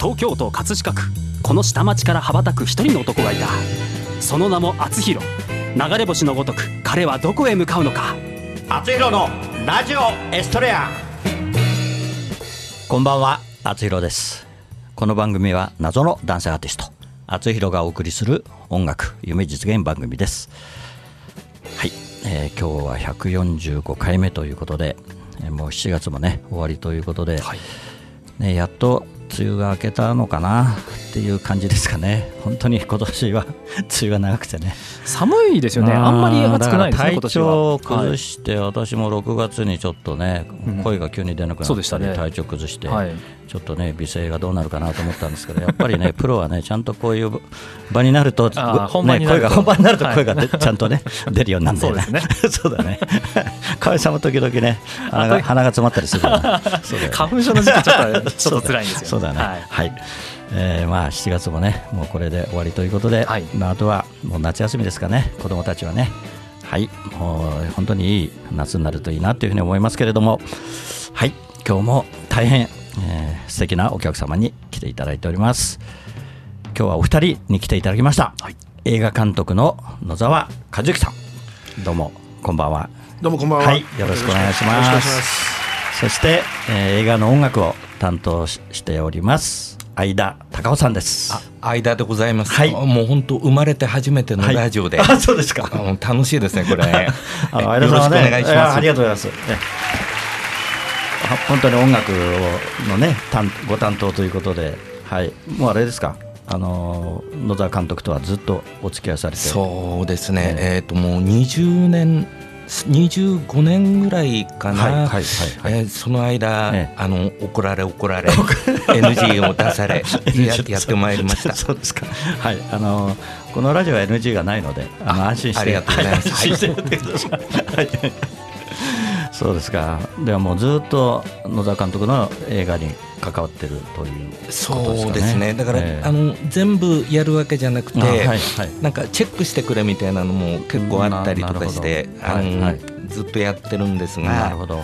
東京都葛飾区。この下町から羽ばたく一人の男がいた。その名も厚弘。流れ星のごとく彼はどこへ向かうのか。厚弘のラジオエストレア。こんばんは厚弘です。この番組は謎の男性アーティスト厚弘がお送りする音楽夢実現番組です。はい、えー、今日は145回目ということで、えー、もう7月もね終わりということで、はい、ね、やっと梅雨が明けたのかなっていう感じですかね、本当に今年は 梅雨が長くてね、寒いですよね、あんまり暑くないですね、体調を崩して、私も6月にちょっとね、声が急に出なくなったり、体調崩して、ちょっとね、美声がどうなるかなと思ったんですけど、やっぱりね、プロはね、ちゃんとこういう場になると、ね、声が本番になると声が、ちゃんとね、出るようになるんだよね。そうだね。河合さんも時々ね、鼻が詰まったりするから、花粉症の時期ちょっと、辛いんですよ。そうだね。はい。えー、まあ7月もね、もうこれで終わりということで、はい、まあ、あとはもう夏休みですかね、子どもたちはね、はい、もう本当にいい夏になるといいなというふうに思いますけれども、はい、今日も大変えー、素敵なお客様に来ていただいております。今日はお二人に来ていただきました、はい、映画監督の野沢和之さん。どうも。こんばんは。どうもこんばんは、はい、よろしくお願いします。そして、えー、映画の音楽を担当しております相田隆夫さんです。相田でございます。はい、もう本当生まれて初めてのラジオで、はい、あそうですか。楽しいですねこれ。あの相田さんは、ね、お願いします。ありがとうございます。ね本当に音楽のねご担当ということで、はい、もうあれですか。あの野沢監督とはずっとお付き合いされてそうですね、えー、ともう20年25年ぐらいかな、その間、ね、あの怒られ怒られ NG を出され ややってまいりました。そうですか。はい。あのこのラジオは NG がないのであの安心して。ありがとうございます、はい。そうですか。ではもうずっと野沢監督の映画に関わってるということですか、ね、そうですね。だから、えー、あの全部やるわけじゃなくて、はいはい、なんかチェックしてくれみたいなのも結構あったりとかしてあの、はい、ずっとやってるんですがなるほど。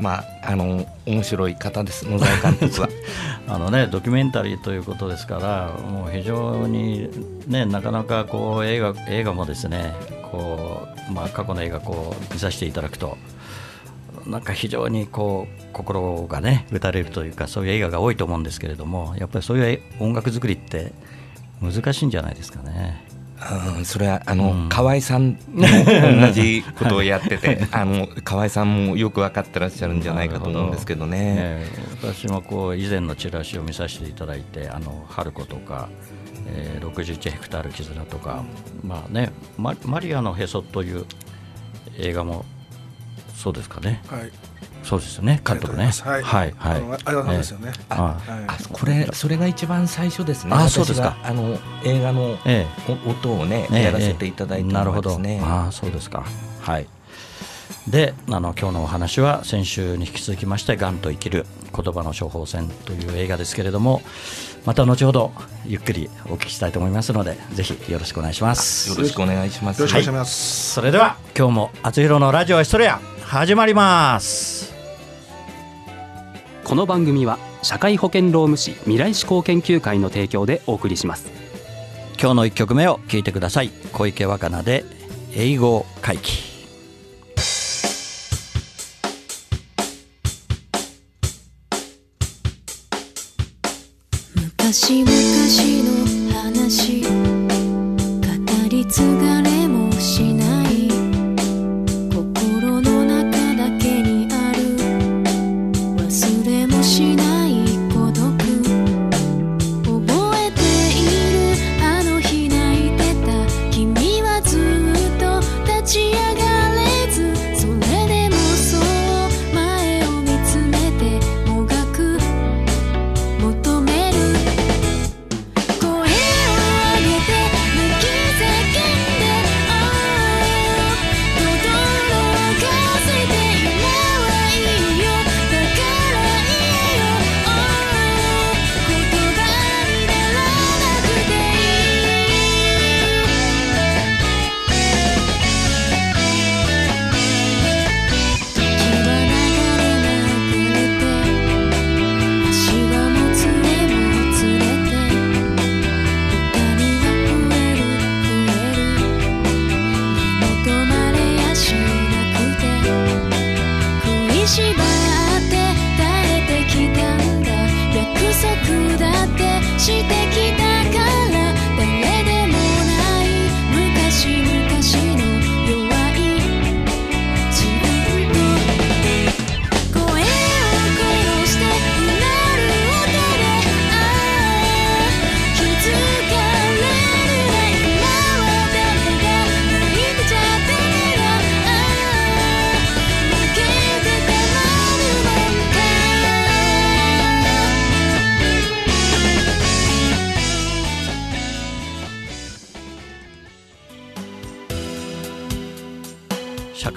まあ、あの面白い方です野沢監督は。あの、ね、ドキュメンタリーということですからもう非常に、ね、なかなかこう映画映画もですねこう、まあ、過去の映画こう見させていただくとなんか非常にこう心がね打たれるというかそういう映画が多いと思うんですけれどもやっぱりそういう音楽作りって難しいんじゃないですかね。うん、それはあの、うん、河合さんも同じことをやってて、あの河合さんもよく分かってらっしゃるんじゃないかと思うんですけどね。ね私もこう以前のチラシを見させていただいて、あの春子とか、えー、61ヘクタール絆とか、まあねママリアのへそという映画もそうですかね。はい。そうですよね、監督ね。はい、はい、はい。あれですよね。あ、あ、これ、それが一番最初ですね。あ、そうですか。あの映画の音をね、やらせていただいてなるほど。あ、そうですか。はい。で、あの今日のお話は先週に引き続きまして、がんと生きる言葉の処方箋という映画ですけれども。また後ほどゆっくりお聞きしたいと思いますのでぜひよろしくお願いしますよろしくお願いしますよろしくお願いします、はい、それでは今日もあつひろのラジオエストレア始まります。この番組は社会保険労務士未来志向研究会の提供でお送りします。今日の一曲目を聞いてください。小池若菜で英語回帰。昔々の話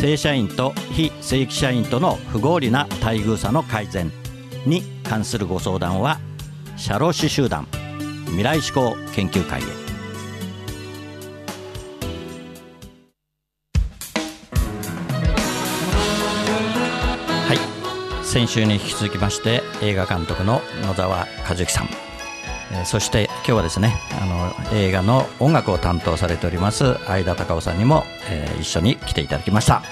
正社員と非正規社員との不合理な待遇差の改善に関するご相談は社労士集団未来志向研究会へ。先週に引き続きまして映画監督の野沢和之さん、そして今日はですねあの映画の音楽を担当されております相田隆夫さんにも、えー、一緒に来ていただきました。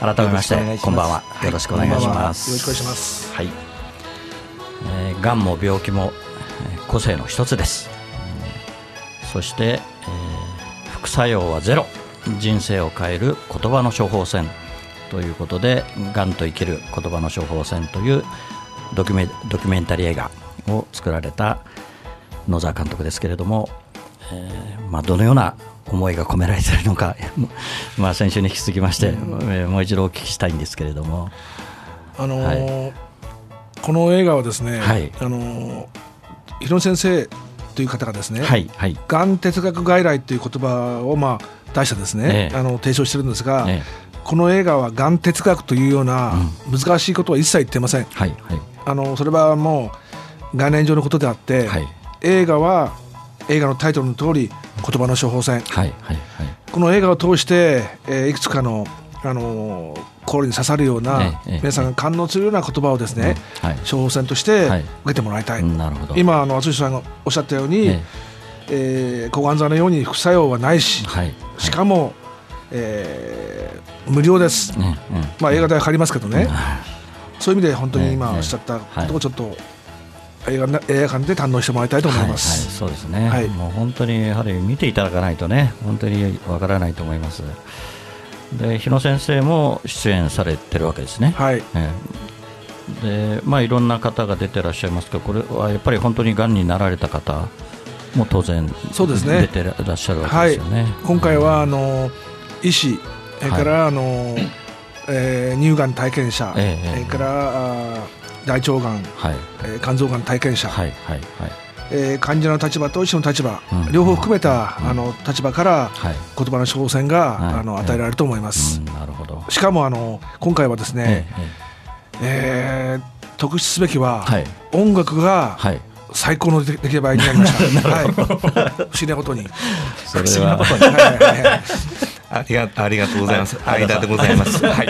改めましてこんばんは。よろしくお願いします、よろしくお願いします。はい、えー、がんも病気も個性の一つです、そして、えー、副作用はゼロ。人生を変える言葉の処方箋。ということで「がんと生きる言葉の処方箋」というドキュメドキュメンタリー映画を作られた野沢監督ですけれども、えーまあ、どのような思いが込められているのか まあ先週に引き続きまして、うん、もう一度お聞きしたいんですけれども。あのーはい、この映画はですね、はい、あのー、広野先生という方がですね、はいはい、がん哲学外来という言葉をまあ出したですね、あの提唱してるんですが、この映画はがん哲学というような難しいことは一切言ってません、はいはい、あのそれはもう概念上のことであって、はい、映画は映画のタイトルの通り言葉の処方箋、はいはいはい、この映画を通して、えー、いくつかのあの心に刺さるような、皆さんが感動するような言葉をですね、はい、処方箋として受けてもらいたい、なるほど。今あの淳さんがおっしゃったように、ええ。ー、抗がん剤のように副作用はないし、はいしかも、えー、無料です、まあ、映画代かかりますけどね、そういう意味で本当に今おっしゃったことをちょっと、映画映画館で堪能してもらいたいと思います、はいはい、そうですね、はい、もう本当にやはり見ていただかないとね本当にわからないと思います。で日野先生も出演されてるわけですね。はい、えー、でまあいろんな方が出てらっしゃいますがこれはやっぱり本当にがんになられた方も当然そうですね。出てらっしゃるわけですよね、はい、今回はあの医師それから、あのえー、乳がん体験者、えー、それから大腸がん、はい。えー、肝臓がん体験者、はいはいはい。えー、患者の立場と医師の立場、うん、両方含めた、うん、あの立場から、はい、言葉の挑戦が、はい、あの与えられると思います。なるほど。しかもあの今回はですね、えー、えー、特筆すべきは、はい、音楽が、はい。最高の出来栄えになりました。はい、不思議なことに。不思議なことに。はいはいはい。ありがありがとうございます。間でございます。はい。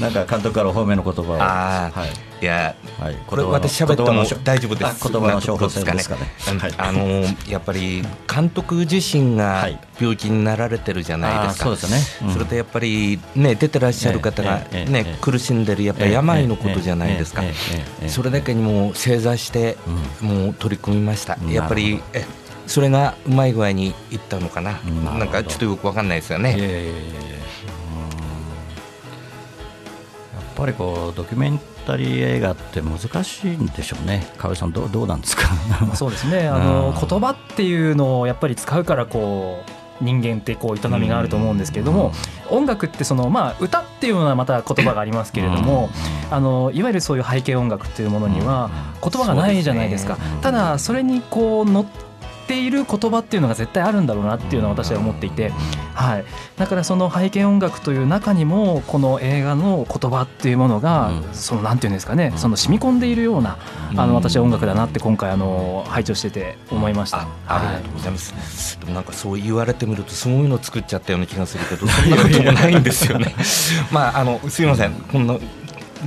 なんか監督から褒めの言葉を。ああ、はい。いや、はい、これ私喋っても大丈夫です。言葉の処方箋ですかね。あのやっぱり監督自身が病気になられてるじゃないですか。そうですね。それとやっぱりね出てらっしゃる方がね苦しんでるやっぱり病のことじゃないですか。それだけにも正座してもう取り組みました。やっぱりえ。それがうまい具合にいったのかな、なんかちょっとよくわかんないですよね。やっぱりこうドキュメンタリー映画って難しいんでしょうね、河合さんど、どうなんですか？そうですね。あの、言葉っていうのをやっぱり使うからこう人間ってこう営みがあると思うんですけれども、音楽ってその、まあ、歌っていうようなまた言葉がありますけれども、あのいわゆるそういう背景音楽っていうものには言葉がないじゃないですか。ただそれにこう乗っっている言葉っていうのが絶対あるんだろうなっていうのは私は思っていて、はい、だからその背景音楽という中にもこの映画の言葉っていうものが、そのなんていうんですかねその染み込んでいるようなあの私は音楽だなって今回あの拝聴してて思いました。ありがとうございます。でもなんかそう言われてみるとそういうの作っちゃったような気がするけど そんなこともないんですよね。まああのすみませんこんな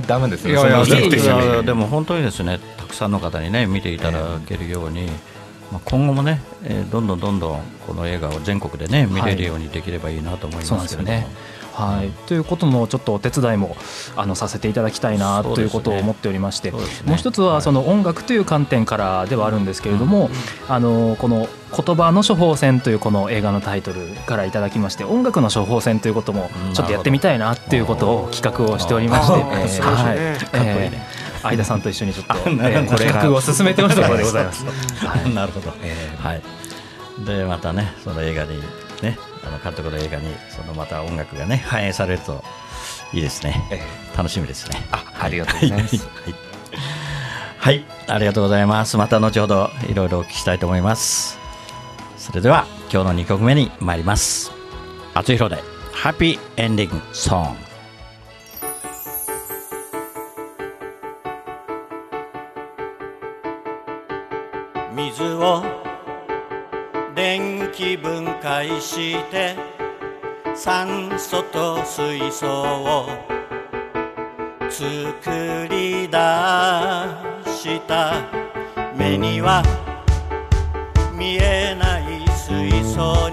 ダメですね。いやいやでも本当にですねたくさんの方にね見ていただけるように。まあ、今後もね、えー、どんどんどんどんこの映画を全国でね見れるようにできればいいなと思いますけど、はい、ね。はい、ということのちょっとお手伝いもあのさせていただきたいなということを思っておりまして、ねね、もう一つはその音楽という観点からではあるんですけれども、あのこの言葉の処方箋というこの映画のタイトルからいただきまして音楽の処方箋ということもちょっとやってみたいなっていうことを企画をしておりまして、えー、はい、えー、相田さんと一緒にちょっと、えー、企画を進めておるところでございます。なるほど、えー、はい。でまたねその映画にねあの監督の映画にそのまた音楽がね反映されるといいですね、えー、楽しみですね。あありがとうございます、はい、はい、ありがとうございます。また後ほどいろいろお聞きしたいと思います。それでは今日の2曲目に参ります。厚弘でハッピーエンディングソング解して酸素と水素を作り出した。目には見えない水素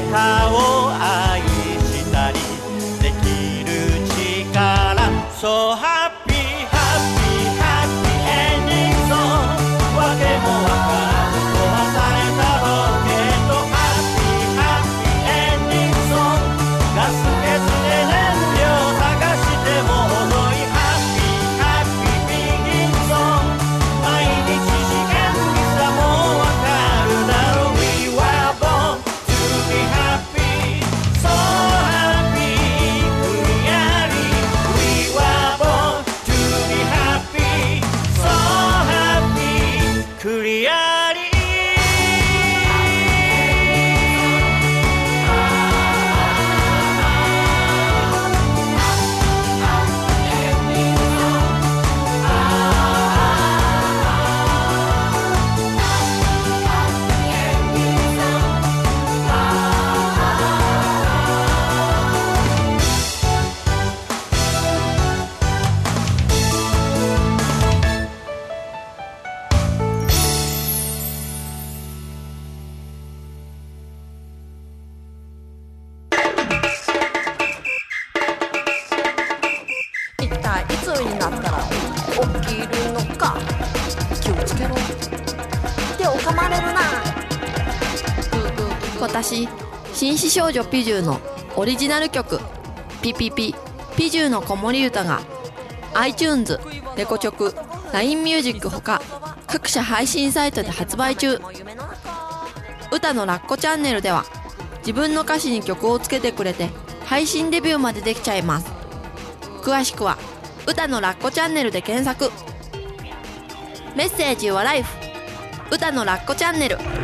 誰ピジューのオリジナル曲「ピピピ」ピジューの子守歌が iTunes、レコチョク、LINE ミュージックほか各社配信サイトで発売中。歌のラッコチャンネルでは自分の歌詞に曲をつけてくれて配信デビューまでできちゃいます。詳しくは歌のラッコチャンネルで検索。メッセージはライフ。歌のラッコチャンネル。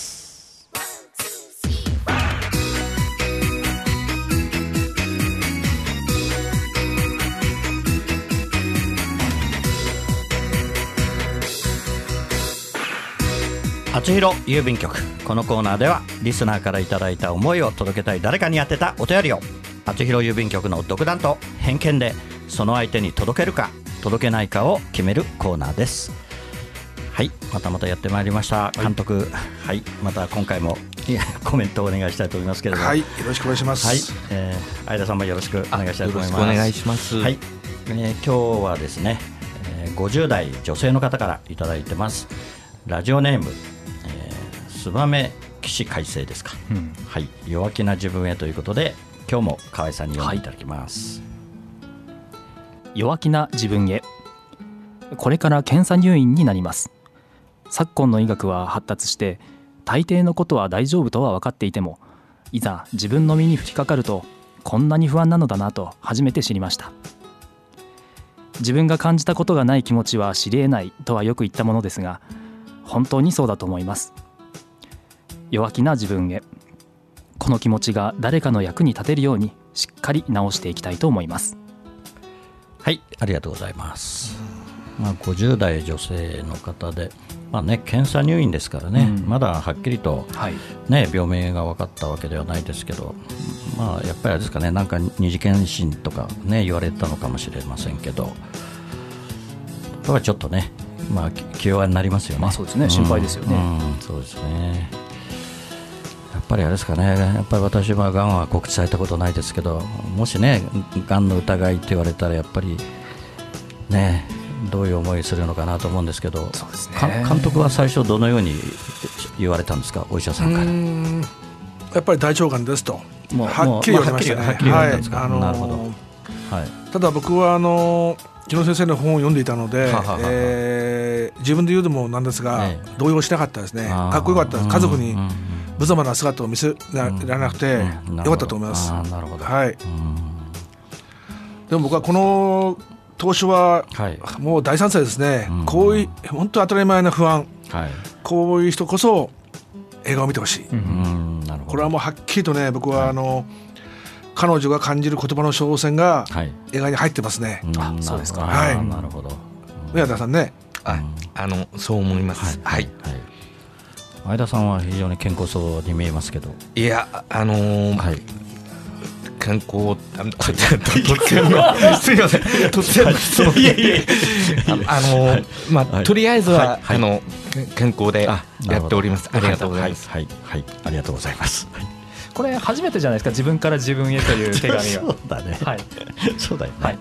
厚弘郵便局。このコーナーではリスナーからいただいた思いを届けたい誰かに宛てたお便りを厚弘郵便局の独断と偏見でその相手に届けるか届けないかを決めるコーナーです。はいまたまたやってまいりました。監督、はい、はい、また今回もコメントをお願いしたいと思いますけれども。はいよろしくお願いします。はい、えー、相田さんもよろしくお願いしたいと思います。お願いします。はい、えー、今日はですね、えー、50代女性の方からいただいてます。ラジオネームツバメ騎士改正ですか、うん、はい。弱気な自分へということで今日も河合さんに読んでいただきます、はい、弱気な自分へ。これから検査入院になります。昨今の医学は発達して大抵のことは大丈夫とは分かっていてもいざ自分の身に降りかかるとこんなに不安なのだなと初めて知りました。自分が感じたことがない気持ちは知り得ないとはよく言ったものですが本当にそうだと思います弱気な自分へ。この気持ちが誰かの役に立てるようにしっかり直していきたいと思います。はいありがとうございます、まあ、50代女性の方でまあね、検査入院ですからね、うん、まだはっきりと、ね、病名が分かったわけではないですけど、まあ、やっぱりですかね、なんか二次検診とか、ね、言われたのかもしれませんけど、とはちょっとね、まあ、気弱になりますよね、まあ、そうですね。心配ですよね、うん、そうですね。ぱりあれですかね、やっぱり私はがんは告知されたことないですけど、もしね、がんの疑いって言われたら、やっぱりね、どういう思いするのかなと思うんですけど、ね、監督は最初、どのように言われたんですか、お医者さんから。やっぱり大腸がんですと、もうはっきり言われほど。はい、ただ僕はあの木野先生の本を読んでいたので、えー、自分で言うのもなんですが、動揺しなかったですね、かっこよかった家族に無様な姿を見せられなくてよかったと思います。なるほど。はい、でも僕はこの投手はもう大賛成ですね、こういう本当当たり前な不安、はい、こういう人こそ映画を見てほしい、これはもうはっきりとね僕はあの、彼女が感じる言葉の挑戦が映画に入ってますね。あそうですか。はい。なるほど。宮田さんね。あ、あのそう思います。はい。はい。前田さんは非常に健康そうに見えますけど。いやあのー、はい。健康あ 突然の すみません。突然の質問いやいや。あのー、まあ、とりあえずは、あの健康でやっております。ありがとうございます。はい。はい。ありがとうございますこれ初めてじゃないですか自分から自分へという手紙が。そうだね。はい。そうだよね、はい。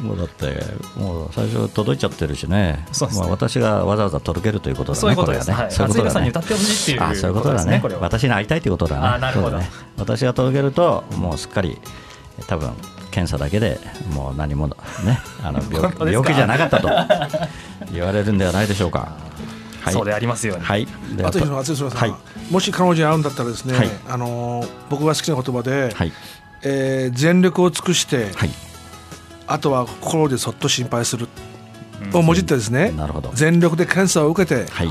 もうだってもう最初届いちゃってるしね、ね。まあ、私がわざわざ届けるということだね、そういうことです、ね、はい、そういうことだね。歌ってほしいっていう、そういうことだね。私に会いたいということだね。あなるほど、ね、私が届けるともうすっかり多分検査だけでもう何もね。あの病病気じゃなかったと言われるんではないでしょうか。はい、そうでありますよね。はい。あと松島さん、はい、もし彼女に会うんだったらですね、はい、あの僕が好きな言葉で、はい、えー、全力を尽くして、はい、あとは心でそっと心配する。をもじってですね、うん、全力で検査を受けて、はい、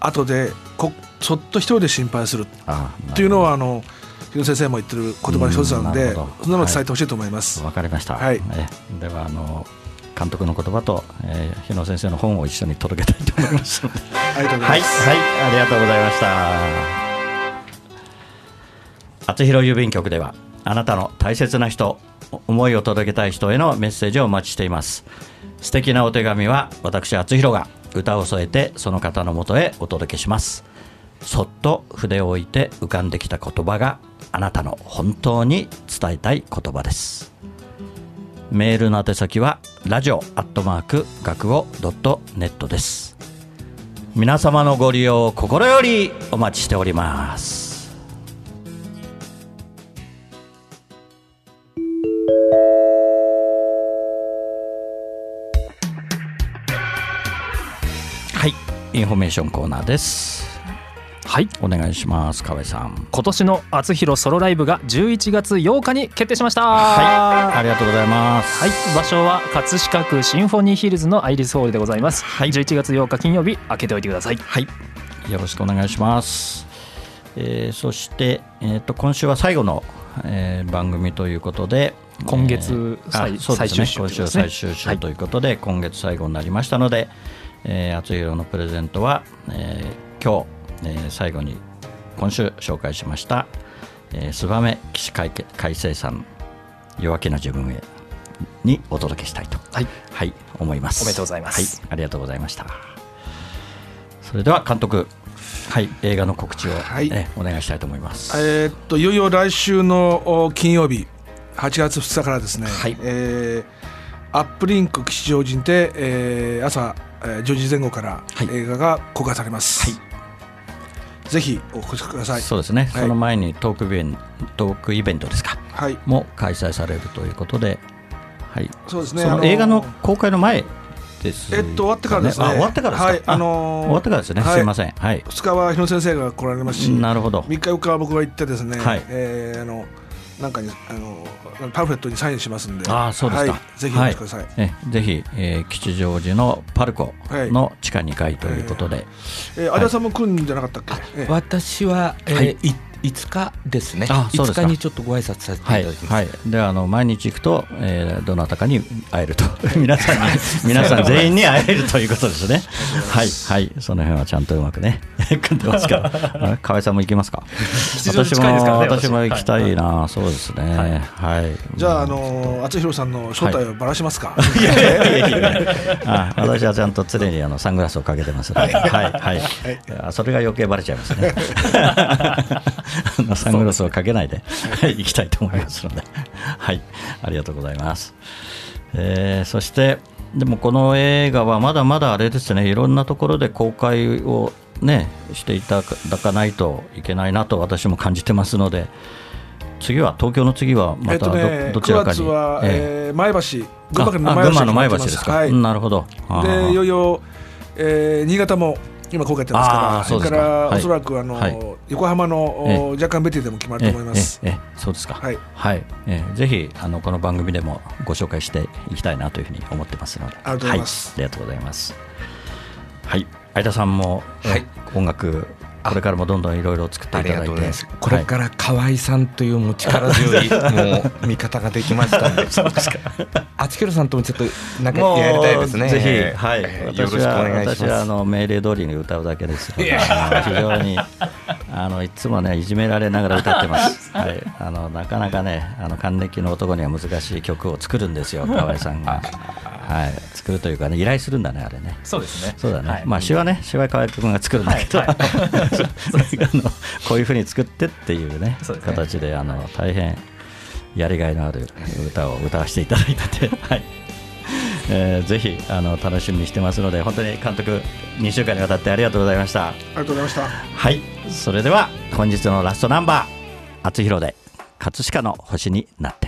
後でこそっと一人で心配する。というのはあの日野先生も言ってる言葉の一つなので、そんなの伝えてほしいと思います。わ、はい、かりました。はい。えではあの監督の言葉と、えー、日野先生の本を一緒に届けたいと思います。はい、はい、ありがとうございました。厚弘郵便局ではあなたの大切な人思いを届けたい人へのメッセージをお待ちしています素敵なお手紙は私厚弘が歌を添えてその方のもとへお届けしますそっと筆を置いて浮かんできた言葉があなたの本当に伝えたい言葉ですメールの宛先はラジオアットマーク学語ドットネットです。皆様のご利用を心よりお待ちしております。はいインフォメーションコーナーです。はい。お願いします。河合さん。今年の厚弘ソロライブが11月8日に決定しました。はい。ありがとうございます。はい。場所は葛飾区シンフォニーヒルズのアイリスホールでございます。はい。11月8日金曜日開けておいてください。はい。よろしくお願いします。えー、そして、えーと、今週は最後の、えー、番組ということで今月最,、えー、最終週、ね、今週最終週ということで、はい、今月最後になりましたので、えー、厚弘のプレゼントは、えー、今日、えー、最後に今週紹介しました「えー、スバメ起死回海生さん弱気な自分へ」にお届けしたいと、はい、はい、思います。おめでとうございます、はい、ありがとうございました。それでは監督はい、映画の告知を、はい、えお願いしたいと思います。えー、っといよいよ来週の金曜日、8月2日からですね、はい、えー、アップリンク吉祥寺で、えー、朝えー、10時前後から映画が公開されます、はい、ぜひお越しくださいそうですね、はい、その前にトークイベントークイベントですか、はい、も開催されるということで、はい、そうですねその映画の公開の前です、ね、えっと終わってからですね。終わってからですか？はい、あのー、終わってからですね。すみません。はい。二日は日野先生が来られますし、なるほど。三日四日は僕が行ってですね。はい。えー、あのなんかにあのパンフレットにサインしますんで、あそうですか、はい、ぜひお待ちください。えぜひ、えー、吉祥寺のパルコの地下2階ということで、えー、えー、有田さんも来るんじゃなかったっけ？えー、私は、えーはい5日ですね。あそうです5日にちょっとご挨拶させていただきます、はい、はい、であの毎日行くと、えー、どなたかに会えると。皆さんに 皆さん全員に会えるということですね。はいはい。その辺はちゃんとうまくね 組んでますか？ら河合さんも行きますか？私も、ね、私も行きたいな、はい、そうですね。はい、じゃああの厚弘さんの正体をばらしますか、い、やいやいやいや。あ私はちゃんと常にあのサングラスをかけてます。はいはい、はい、それが余計ばれちゃいますね サングラスをかけないで、はい、行きたいと思いますので、はい、ありがとうございます。えー、そしてでもこの映画はまだまだあれですね。いろんなところで公開をねしていただかないといけないなと私も感じてますので。次は東京の次はまたど,、ね、どちらかに、えー、前橋群馬の前橋ですか、はい、なるほど。でいよいよ、えー、新潟も今公開ってますからそれか。らおそらくあの、横浜の若干ベティでも決まると思います。えそうですか。はい、はい、えぜひあのこの番組でもご紹介していきたいなというふうに思ってますので、ありがとうございます。ありがとうございます。はい、相田さんも、はい、音楽これからもどんどんいろいろ作っていただいて。これから河合さんというもう力強いもう味方ができましたんで。あちけろさんともちょっとなんかやりたいですね。ぜひはい、よろしくお願いします。私はあの命令通りに歌うだけです。非常にあのいつもねいじめられながら歌ってます。はい、あのなかなかねあの還暦の男には難しい曲を作るんですよ河合さんが。はい、作るというかね依頼するんだねあれね。そうですね。そうだね。はい、まあ詩はね詩は河合君が作るんだけど、はい。はい、こういうふうに作ってっていうね、ね、形であの大変やりがいのある歌を歌わせていただいてて、はい。えー、ぜひあの楽しみにしてますので本当に監督2週間にわたってありがとうございました。ありがとうございました。はい。それでは本日のラストナンバー厚弘で葛飾の星になって。夕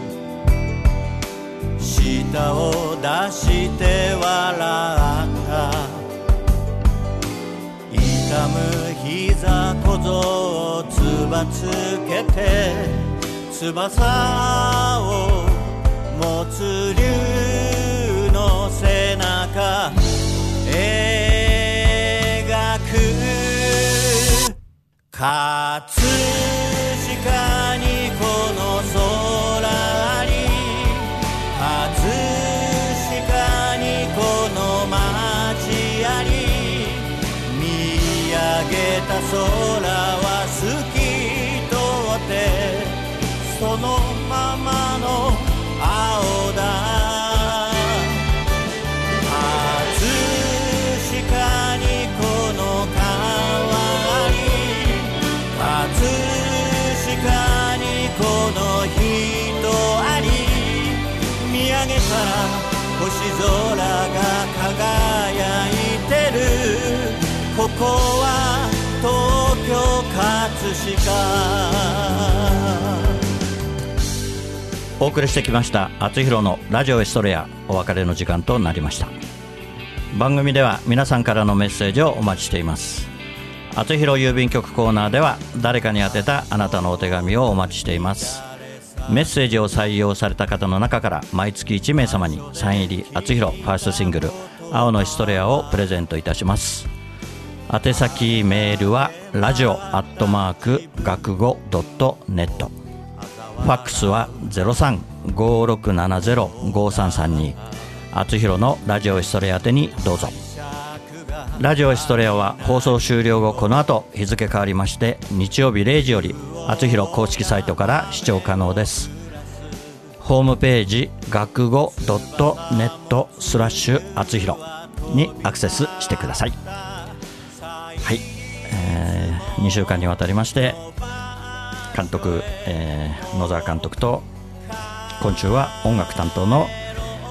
舌を出して笑った痛む膝小僧をつばつけて翼を持つ竜の背中。描く。勝つ星空が輝いてる。ここは東京葛飾。お送りしてきました「あつひろのラジオエストレア」お別れの時間となりました。番組では皆さんからのメッセージをお待ちしています。あつひろ郵便局コーナーでは誰かに宛てたあなたのお手紙をお待ちしています。メッセージを採用された方の中から毎月1名様にサイン入りあつひろファーストシングル「青のヒストレア」をプレゼントいたします。宛先メールはラジオアットマーク学語ドットネット。ファックスは0356705332あつひろのラジオヒストレア宛てにどうぞ。ラジオヒストレアは放送終了後この後日付変わりまして日曜日0時よりあつひろ公式サイトから視聴可能です。ホームページ学語 .net スラッシュあつひろにアクセスしてください。はい、えー、2週間にわたりまして監督、えー、野沢監督と今週は音楽担当の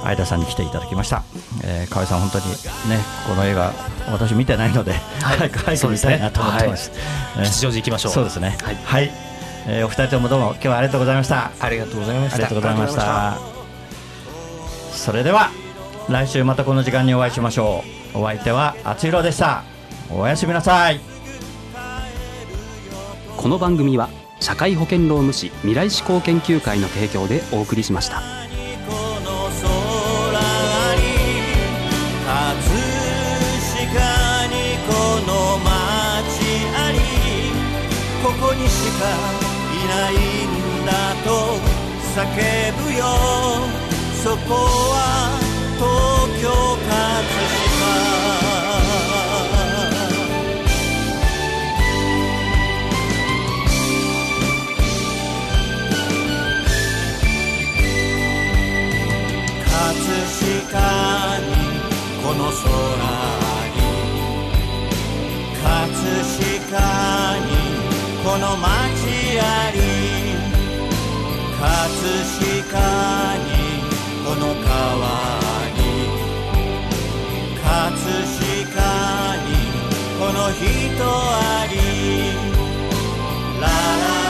相田さんに来ていただきました、えー、河合さん本当にねこの映画私見てないので、はい、早く早く見たいなと思ってます、はい、吉祥寺行きましょうそうですね。はい、はい、えー、お二人ともどうも今日はありがとうございました。ありがとうございました。ありがとうございました。それでは来週またこの時間にお会いしましょう。お相手はあつひろでした。おやすみなさい。この番組は社会保険労務士未来志向研究会の提供でお送りしました。こにしかいないんだと叫ぶよ。そこは東京葛飾葛飾にこの空に葛飾にこの街あり葛飾にこの川に葛飾にこの人ありララ